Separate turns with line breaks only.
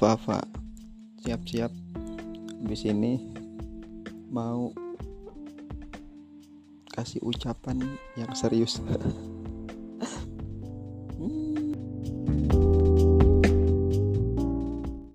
Fafa siap-siap di sini mau kasih ucapan yang serius hmm.